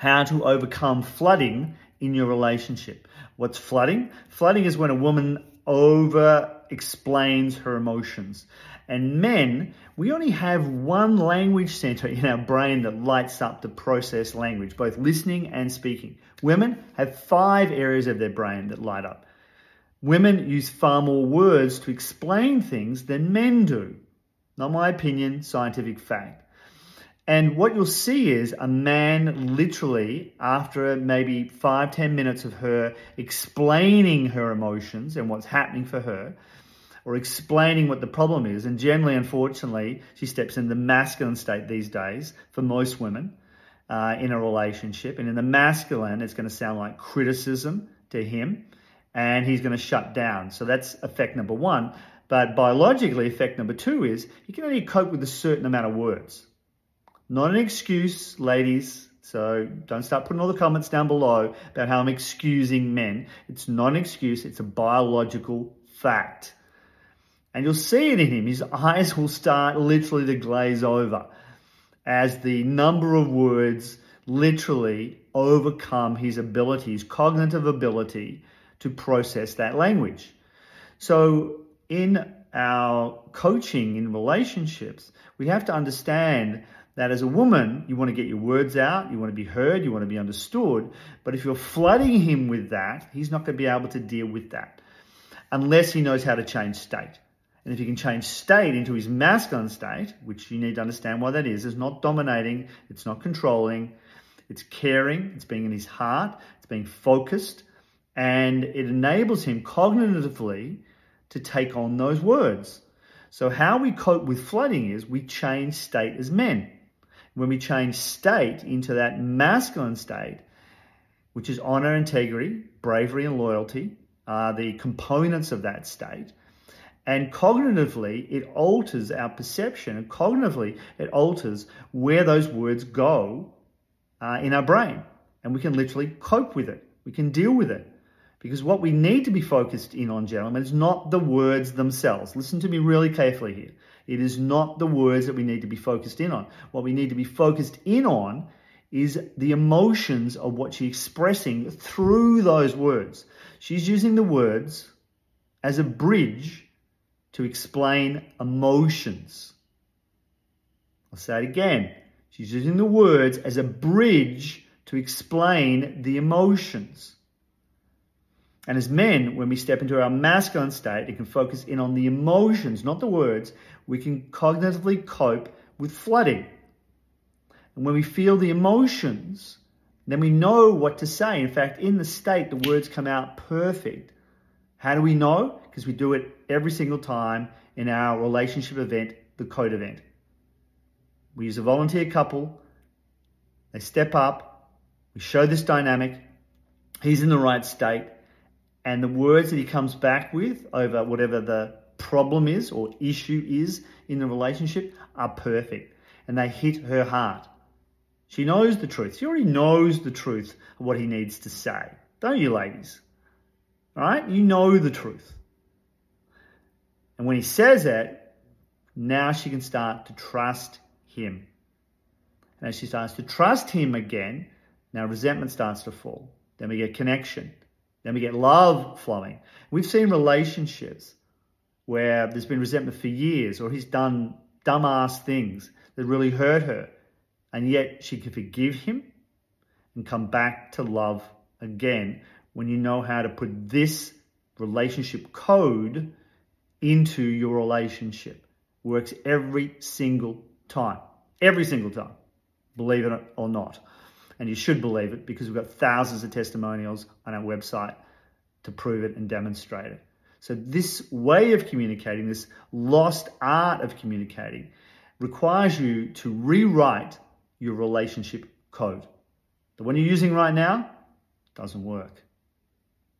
how to overcome flooding in your relationship. What's flooding? Flooding is when a woman over explains her emotions. And men, we only have one language center in our brain that lights up to process language, both listening and speaking. Women have five areas of their brain that light up. Women use far more words to explain things than men do. Not my opinion, scientific fact. And what you'll see is a man literally, after maybe five, ten minutes of her explaining her emotions and what's happening for her, or explaining what the problem is, and generally, unfortunately, she steps in the masculine state these days for most women uh, in a relationship. And in the masculine, it's going to sound like criticism to him, and he's going to shut down. So that's effect number one. But biologically, effect number two is you can only cope with a certain amount of words. Not an excuse, ladies. So don't start putting all the comments down below about how I'm excusing men. It's not an excuse, it's a biological fact. And you'll see it in him. His eyes will start literally to glaze over as the number of words literally overcome his ability, his cognitive ability to process that language. So in our coaching in relationships, we have to understand that as a woman, you want to get your words out, you want to be heard, you want to be understood. But if you're flooding him with that, he's not going to be able to deal with that unless he knows how to change state. And if he can change state into his masculine state, which you need to understand why that is, is not dominating, it's not controlling, it's caring, it's being in his heart, it's being focused, and it enables him cognitively to take on those words. So, how we cope with flooding is we change state as men. When we change state into that masculine state, which is honor, integrity, bravery, and loyalty, are the components of that state and cognitively, it alters our perception, and cognitively, it alters where those words go uh, in our brain. And we can literally cope with it, we can deal with it. Because what we need to be focused in on, gentlemen, is not the words themselves. Listen to me really carefully here. It is not the words that we need to be focused in on. What we need to be focused in on is the emotions of what she's expressing through those words. She's using the words as a bridge to explain emotions. I'll say it again. She's using the words as a bridge to explain the emotions. And as men, when we step into our masculine state, it can focus in on the emotions, not the words. We can cognitively cope with flooding. And when we feel the emotions, then we know what to say. In fact, in the state, the words come out perfect. How do we know? Because we do it every single time in our relationship event, the code event. We use a volunteer couple, they step up, we show this dynamic, he's in the right state, and the words that he comes back with over whatever the problem is or issue is in the relationship are perfect and they hit her heart. She knows the truth. She already knows the truth of what he needs to say. Don't you, ladies? All right? You know the truth. And when he says it, now she can start to trust him. And as she starts to trust him again, now resentment starts to fall. Then we get connection. Then we get love flowing. We've seen relationships where there's been resentment for years, or he's done dumbass things that really hurt her. And yet she can forgive him and come back to love again when you know how to put this relationship code into your relationship. Works every single time. Every single time. Believe it or not. And you should believe it because we've got thousands of testimonials on our website to prove it and demonstrate it. So, this way of communicating, this lost art of communicating, requires you to rewrite your relationship code. The one you're using right now doesn't work.